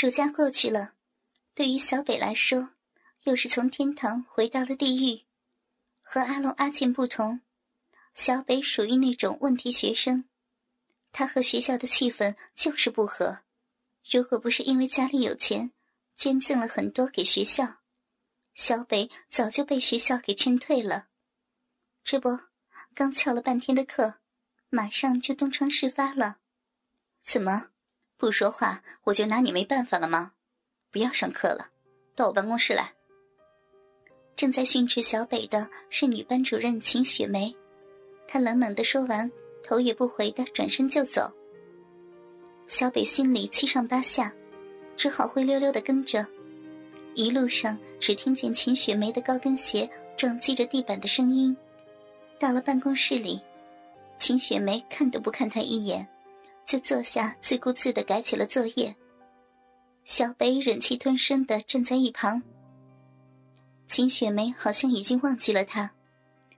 暑假过去了，对于小北来说，又是从天堂回到了地狱。和阿龙、阿健不同，小北属于那种问题学生，他和学校的气氛就是不合。如果不是因为家里有钱，捐赠了很多给学校，小北早就被学校给劝退了。这不，刚翘了半天的课，马上就东窗事发了。怎么？不说话我就拿你没办法了吗？不要上课了，到我办公室来。正在训斥小北的是女班主任秦雪梅，她冷冷的说完，头也不回的转身就走。小北心里七上八下，只好灰溜溜的跟着。一路上只听见秦雪梅的高跟鞋撞击着地板的声音。到了办公室里，秦雪梅看都不看他一眼。就坐下，自顾自的改起了作业。小北忍气吞声的站在一旁。秦雪梅好像已经忘记了他，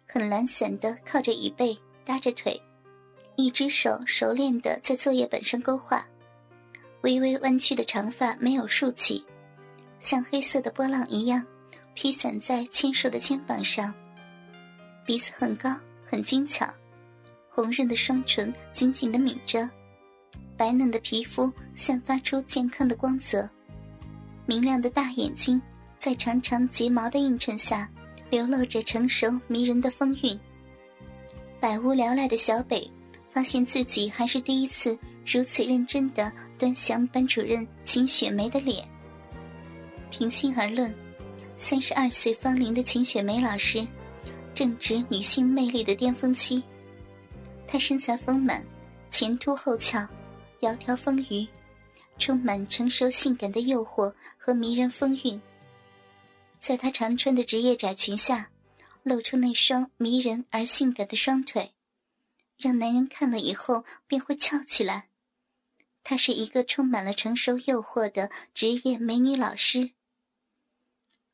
很懒散的靠着椅背，搭着腿，一只手熟练的在作业本上勾画，微微弯曲的长发没有竖起，像黑色的波浪一样披散在纤瘦的肩膀上。鼻子很高，很精巧，红润的双唇紧紧的抿着。白嫩的皮肤散发出健康的光泽，明亮的大眼睛在长长睫毛的映衬下，流露着成熟迷人的风韵。百无聊赖的小北发现自己还是第一次如此认真的端详班主任秦雪梅的脸。平心而论，三十二岁芳龄的秦雪梅老师，正值女性魅力的巅峰期。她身材丰满，前凸后翘。窈窕风雨，充满成熟性感的诱惑和迷人风韵。在她常穿的职业窄裙下，露出那双迷人而性感的双腿，让男人看了以后便会翘起来。她是一个充满了成熟诱惑的职业美女老师。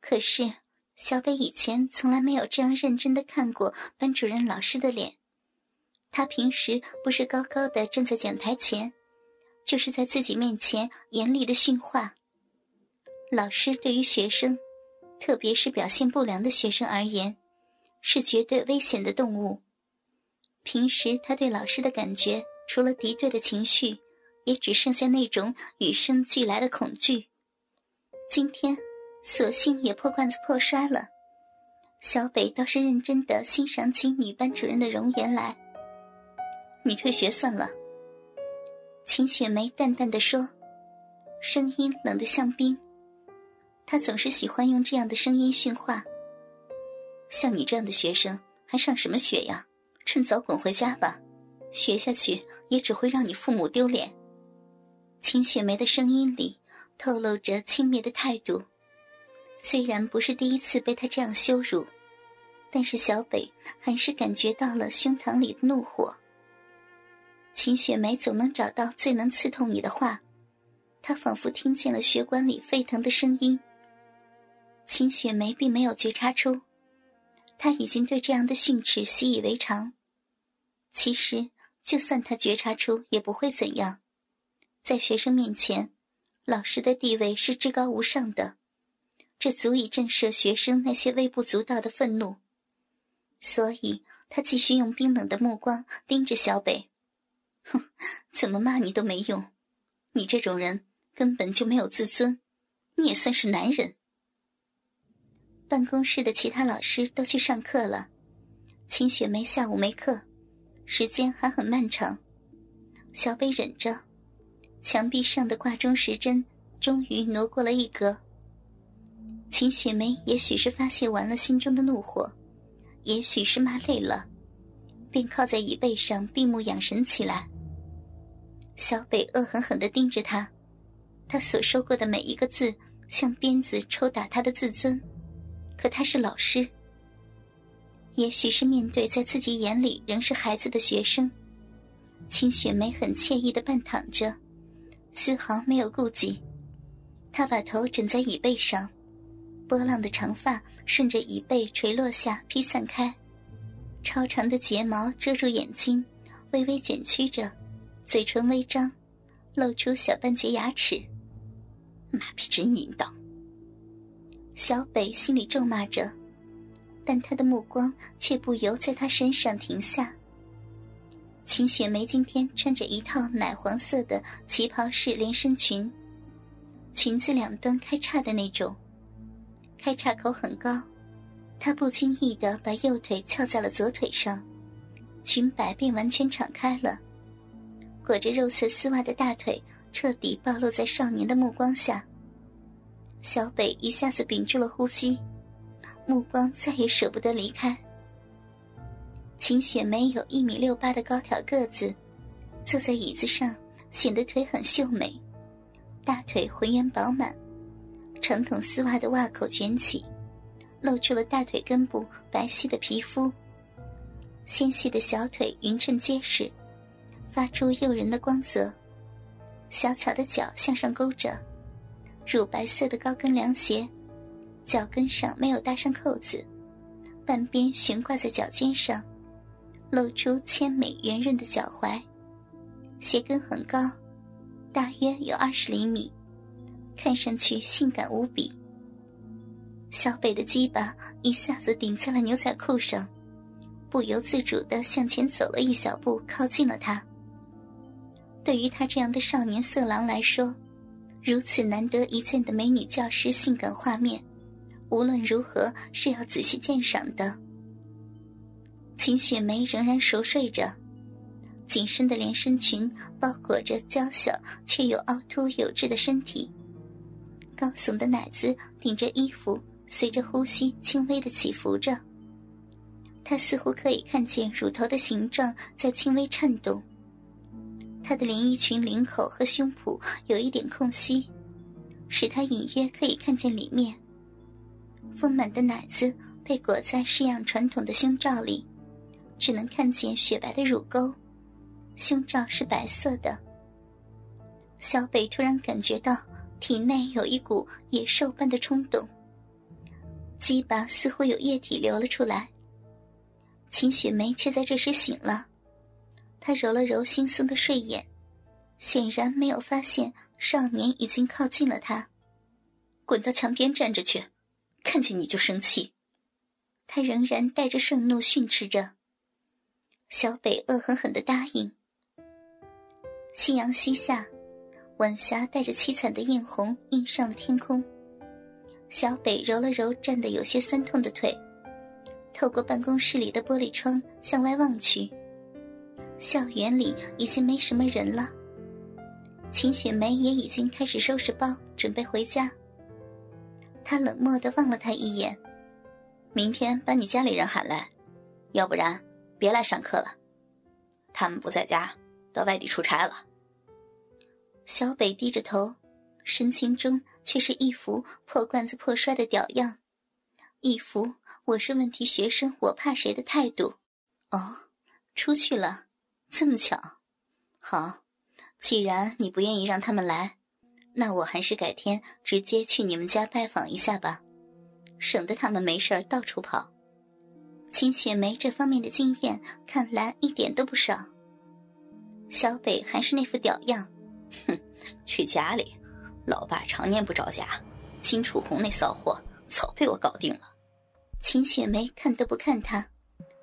可是小北以前从来没有这样认真的看过班主任老师的脸。他平时不是高高的站在讲台前。就是在自己面前严厉的训话。老师对于学生，特别是表现不良的学生而言，是绝对危险的动物。平时他对老师的感觉，除了敌对的情绪，也只剩下那种与生俱来的恐惧。今天，索性也破罐子破摔了。小北倒是认真的欣赏起女班主任的容颜来。你退学算了。秦雪梅淡淡的说，声音冷得像冰。她总是喜欢用这样的声音训话。像你这样的学生，还上什么学呀？趁早滚回家吧，学下去也只会让你父母丢脸。秦雪梅的声音里透露着轻蔑的态度。虽然不是第一次被他这样羞辱，但是小北还是感觉到了胸膛里的怒火。秦雪梅总能找到最能刺痛你的话，她仿佛听见了血管里沸腾的声音。秦雪梅并没有觉察出，她已经对这样的训斥习以为常。其实，就算她觉察出，也不会怎样。在学生面前，老师的地位是至高无上的，这足以震慑学生那些微不足道的愤怒。所以，他继续用冰冷的目光盯着小北。哼，怎么骂你都没用，你这种人根本就没有自尊，你也算是男人。办公室的其他老师都去上课了，秦雪梅下午没课，时间还很漫长。小北忍着，墙壁上的挂钟时针终于挪过了一格。秦雪梅也许是发泄完了心中的怒火，也许是骂累了，便靠在椅背上闭目养神起来。小北恶狠狠地盯着他，他所说过的每一个字像鞭子抽打他的自尊。可他是老师，也许是面对在自己眼里仍是孩子的学生，秦雪梅很惬意的半躺着，丝毫没有顾忌。她把头枕在椅背上，波浪的长发顺着椅背垂落下披散开，超长的睫毛遮住眼睛，微微卷曲着。嘴唇微张，露出小半截牙齿。妈逼真淫荡！小北心里咒骂着，但他的目光却不由在他身上停下。秦雪梅今天穿着一套奶黄色的旗袍式连身裙，裙子两端开叉的那种，开叉口很高。她不经意的把右腿翘在了左腿上，裙摆便完全敞开了，裹着肉色丝袜的大腿彻底暴露在少年的目光下。小北一下子屏住了呼吸，目光再也舍不得离开。秦雪梅有一米六八的高挑个子，坐在椅子上显得腿很秀美，大腿浑圆饱满，长筒丝袜的袜口卷起，露出了大腿根部白皙的皮肤。纤细的小腿匀称结实，发出诱人的光泽。小巧的脚向上勾着，乳白色的高跟凉鞋，脚跟上没有搭上扣子，半边悬挂在脚尖上。露出纤美圆润的脚踝，鞋跟很高，大约有二十厘米，看上去性感无比。小北的鸡巴一下子顶在了牛仔裤上，不由自主的向前走了一小步，靠近了他。对于他这样的少年色狼来说，如此难得一见的美女教师性感画面，无论如何是要仔细鉴赏的。秦雪梅仍然熟睡着，紧身的连身裙包裹着娇小却又凹凸有致的身体，高耸的奶子顶着衣服，随着呼吸轻微的起伏着。她似乎可以看见乳头的形状在轻微颤动。她的连衣裙领口和胸脯有一点空隙，使她隐约可以看见里面。丰满的奶子被裹在式样传统的胸罩里。只能看见雪白的乳沟，胸罩是白色的。小北突然感觉到体内有一股野兽般的冲动，鸡巴似乎有液体流了出来。秦雪梅却在这时醒了，他揉了揉惺忪的睡眼，显然没有发现少年已经靠近了他。滚到墙边站着去，看见你就生气。他仍然带着盛怒训斥着。小北恶狠狠的答应。夕阳西下，晚霞带着凄惨的艳红映上了天空。小北揉了揉站得有些酸痛的腿，透过办公室里的玻璃窗向外望去。校园里已经没什么人了，秦雪梅也已经开始收拾包，准备回家。他冷漠的望了他一眼：“明天把你家里人喊来，要不然。”别来上课了，他们不在家，到外地出差了。小北低着头，神情中却是一副破罐子破摔的屌样，一副我是问题学生，我怕谁的态度。哦，出去了，这么巧。好，既然你不愿意让他们来，那我还是改天直接去你们家拜访一下吧，省得他们没事到处跑。秦雪梅这方面的经验看来一点都不少。小北还是那副屌样，哼，去家里，老爸常年不着家，金楚红那骚货早被我搞定了。秦雪梅看都不看他，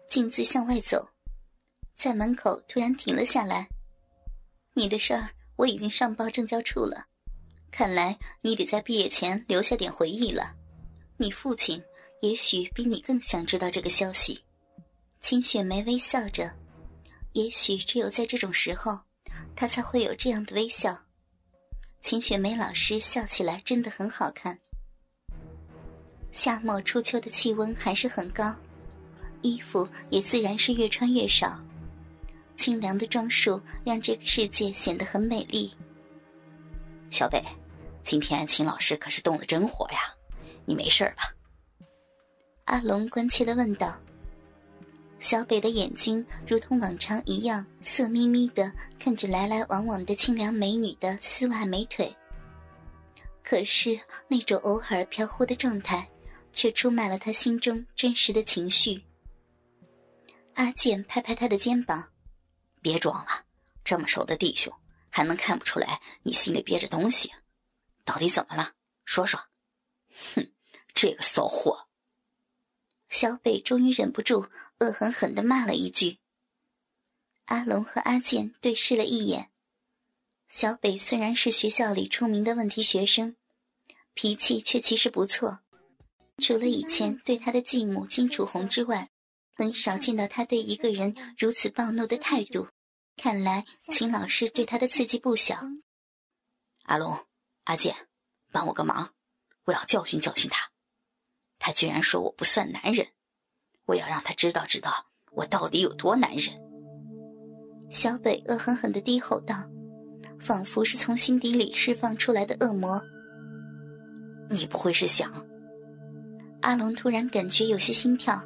径自向外走，在门口突然停了下来。你的事儿我已经上报政教处了，看来你得在毕业前留下点回忆了。你父亲。也许比你更想知道这个消息，秦雪梅微笑着。也许只有在这种时候，她才会有这样的微笑。秦雪梅老师笑起来真的很好看。夏末初秋的气温还是很高，衣服也自然是越穿越少。清凉的装束让这个世界显得很美丽。小北，今天秦老师可是动了真火呀，你没事吧？阿龙关切的问道：“小北的眼睛如同往常一样色眯眯的看着来来往往的清凉美女的丝袜美腿。可是那种偶尔飘忽的状态，却出卖了他心中真实的情绪。”阿健拍拍他的肩膀：“别装了，这么熟的弟兄，还能看不出来你心里憋着东西？到底怎么了？说说。哼，这个骚货！小北终于忍不住，恶狠狠地骂了一句。阿龙和阿健对视了一眼。小北虽然是学校里出名的问题学生，脾气却其实不错。除了以前对他的继母金楚红之外，很少见到他对一个人如此暴怒的态度。看来秦老师对他的刺激不小。阿龙、阿健，帮我个忙，我要教训教训他。他居然说我不算男人，我要让他知道知道我到底有多男人。小北恶狠狠地低吼道，仿佛是从心底里释放出来的恶魔。你不会是想？阿龙突然感觉有些心跳。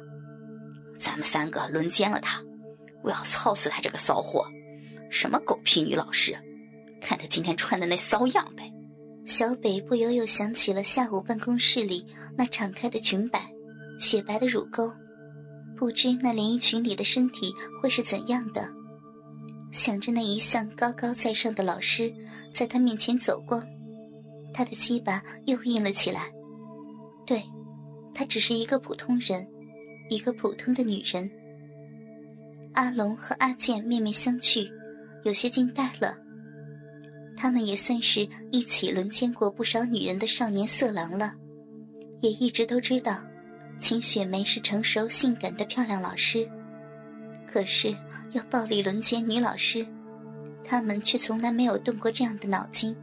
咱们三个轮奸了他，我要操死他这个骚货！什么狗屁女老师，看她今天穿的那骚样呗！小北不由又想起了下午办公室里那敞开的裙摆，雪白的乳沟，不知那连衣裙里的身体会是怎样的。想着那一向高高在上的老师在他面前走光，他的鸡巴又硬了起来。对，他只是一个普通人，一个普通的女人。阿龙和阿健面面相觑，有些惊呆了。他们也算是一起轮奸过不少女人的少年色狼了，也一直都知道，秦雪梅是成熟性感的漂亮老师。可是要暴力轮奸女老师，他们却从来没有动过这样的脑筋。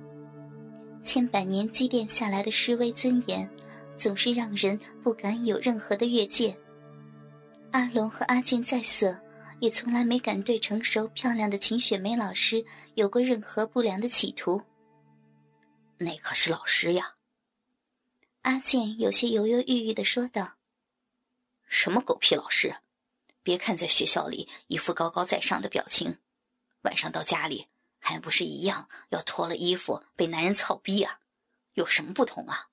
千百年积淀下来的师威尊严，总是让人不敢有任何的越界。阿龙和阿健在色，也从来没敢对成熟漂亮的秦雪梅老师有过任何不良的企图。那可是老师呀！阿健有些犹犹豫豫的说道：“什么狗屁老师！”别看在学校里一副高高在上的表情，晚上到家里还不是一样要脱了衣服被男人操逼啊？有什么不同啊？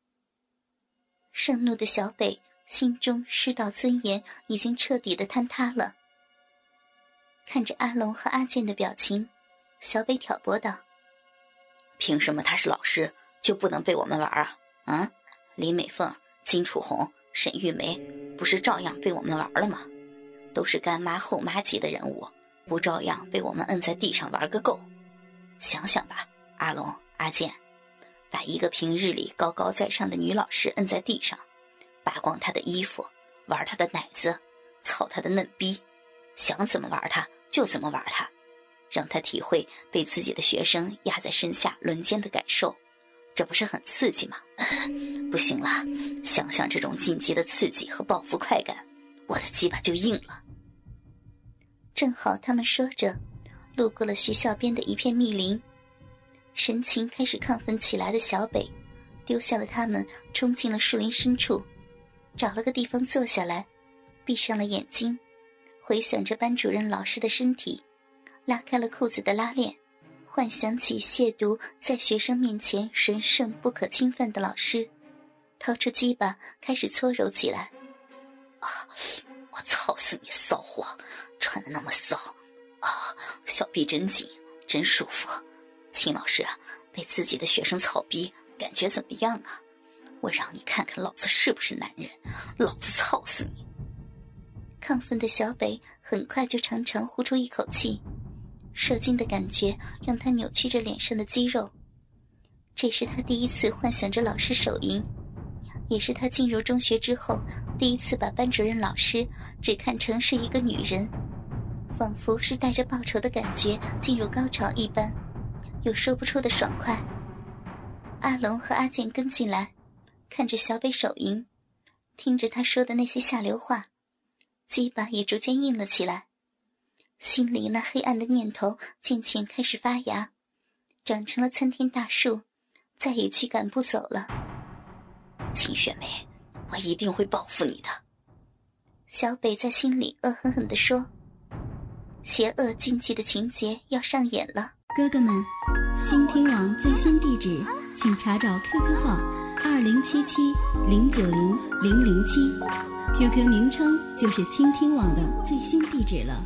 盛怒的小北心中师道尊严已经彻底的坍塌了。看着阿龙和阿健的表情，小北挑拨道：“凭什么他是老师就不能被我们玩啊？啊，林美凤、金楚红、沈玉梅不是照样被我们玩了吗？”都是干妈后妈级的人物，不照样被我们摁在地上玩个够？想想吧，阿龙、阿健，把一个平日里高高在上的女老师摁在地上，扒光她的衣服，玩她的奶子，操她的嫩逼，想怎么玩他就怎么玩他，让他体会被自己的学生压在身下轮奸的感受，这不是很刺激吗？不行了，想想这种晋级的刺激和报复快感，我的鸡巴就硬了。正好他们说着，路过了学校边的一片密林，神情开始亢奋起来的小北，丢下了他们，冲进了树林深处，找了个地方坐下来，闭上了眼睛，回想着班主任老师的身体，拉开了裤子的拉链，幻想起亵渎在学生面前神圣不可侵犯的老师，掏出鸡巴开始搓揉起来。啊！我操死你骚货！穿的那么骚啊，小臂真紧，真舒服。秦老师被自己的学生操逼，感觉怎么样啊？我让你看看老子是不是男人，老子操死你！亢奋的小北很快就长长呼出一口气，射精的感觉让他扭曲着脸上的肌肉。这是他第一次幻想着老师手淫，也是他进入中学之后第一次把班主任老师只看成是一个女人。仿佛是带着报仇的感觉进入高潮一般，有说不出的爽快。阿龙和阿健跟进来，看着小北手淫，听着他说的那些下流话，鸡巴也逐渐硬了起来，心里那黑暗的念头渐渐开始发芽，长成了参天大树，再也驱赶不走了。秦雪梅，我一定会报复你的。小北在心里恶狠狠地说。邪恶禁忌的情节要上演了，哥哥们，倾听网最新地址，请查找 QQ 号二零七七零九零零零七，QQ 名称就是倾听网的最新地址了。